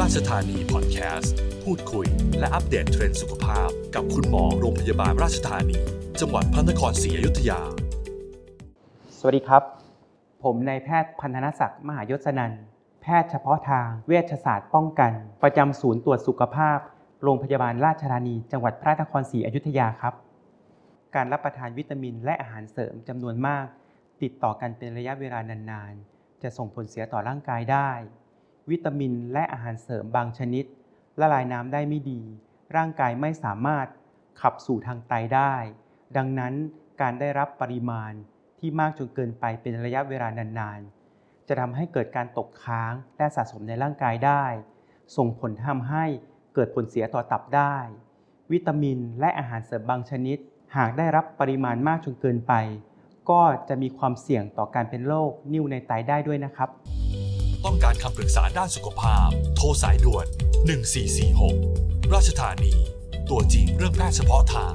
ราชธานีพอดแคสต์พูดคุย และอัปเดตเทรนด์สุขภาพ กับคุณหมอโรงพยาบาลราชธานี จังหวัดพระนครศรีอยุธยา สวัสดีครับ ผมนายแพทย์พันธนศักดิ์มหายศนันแพทย์เฉพาะทางเวชศาสตร์ป้องกัน ประจำศูนย์ตรวจสุขภาพ โรงพยาบาลราชธานี จังหวัดพระนครศรีอยุธยาครับ การรับประทานวิตามินและอาหารเสริมจำนวนมาก ติดต่อกันเป็นระยะเวลานานๆ จะส่งผลเสียต่อร่างกายได้ วิตามิน และอาหารเสริมบางชนิด ละลายน้ำได้ไม่ดี ร่างกายไม่สามารถขับสู่ทางไตได้ ดังนั้นการได้รับปริมาณที่มากจนเกินไปเป็นระยะเวลานานๆ จะทำให้เกิดการตกค้างและสะสมในร่างกายได้ ส่งผลทำให้เกิดผลเสียต่อตับได้ วิตามินและอาหารเสริมบางชนิด หากได้รับปริมาณมากจนเกินไป ก็จะมีความเสี่ยงต่อการเป็นโรคนิ่วในไตได้ด้วยนะครับ ต้องการคำปรึกษาด้านสุขภาพ โทรสายด่วน 1446 ราชธานี ตัวจริงเรื่องแพทย์เฉพาะทาง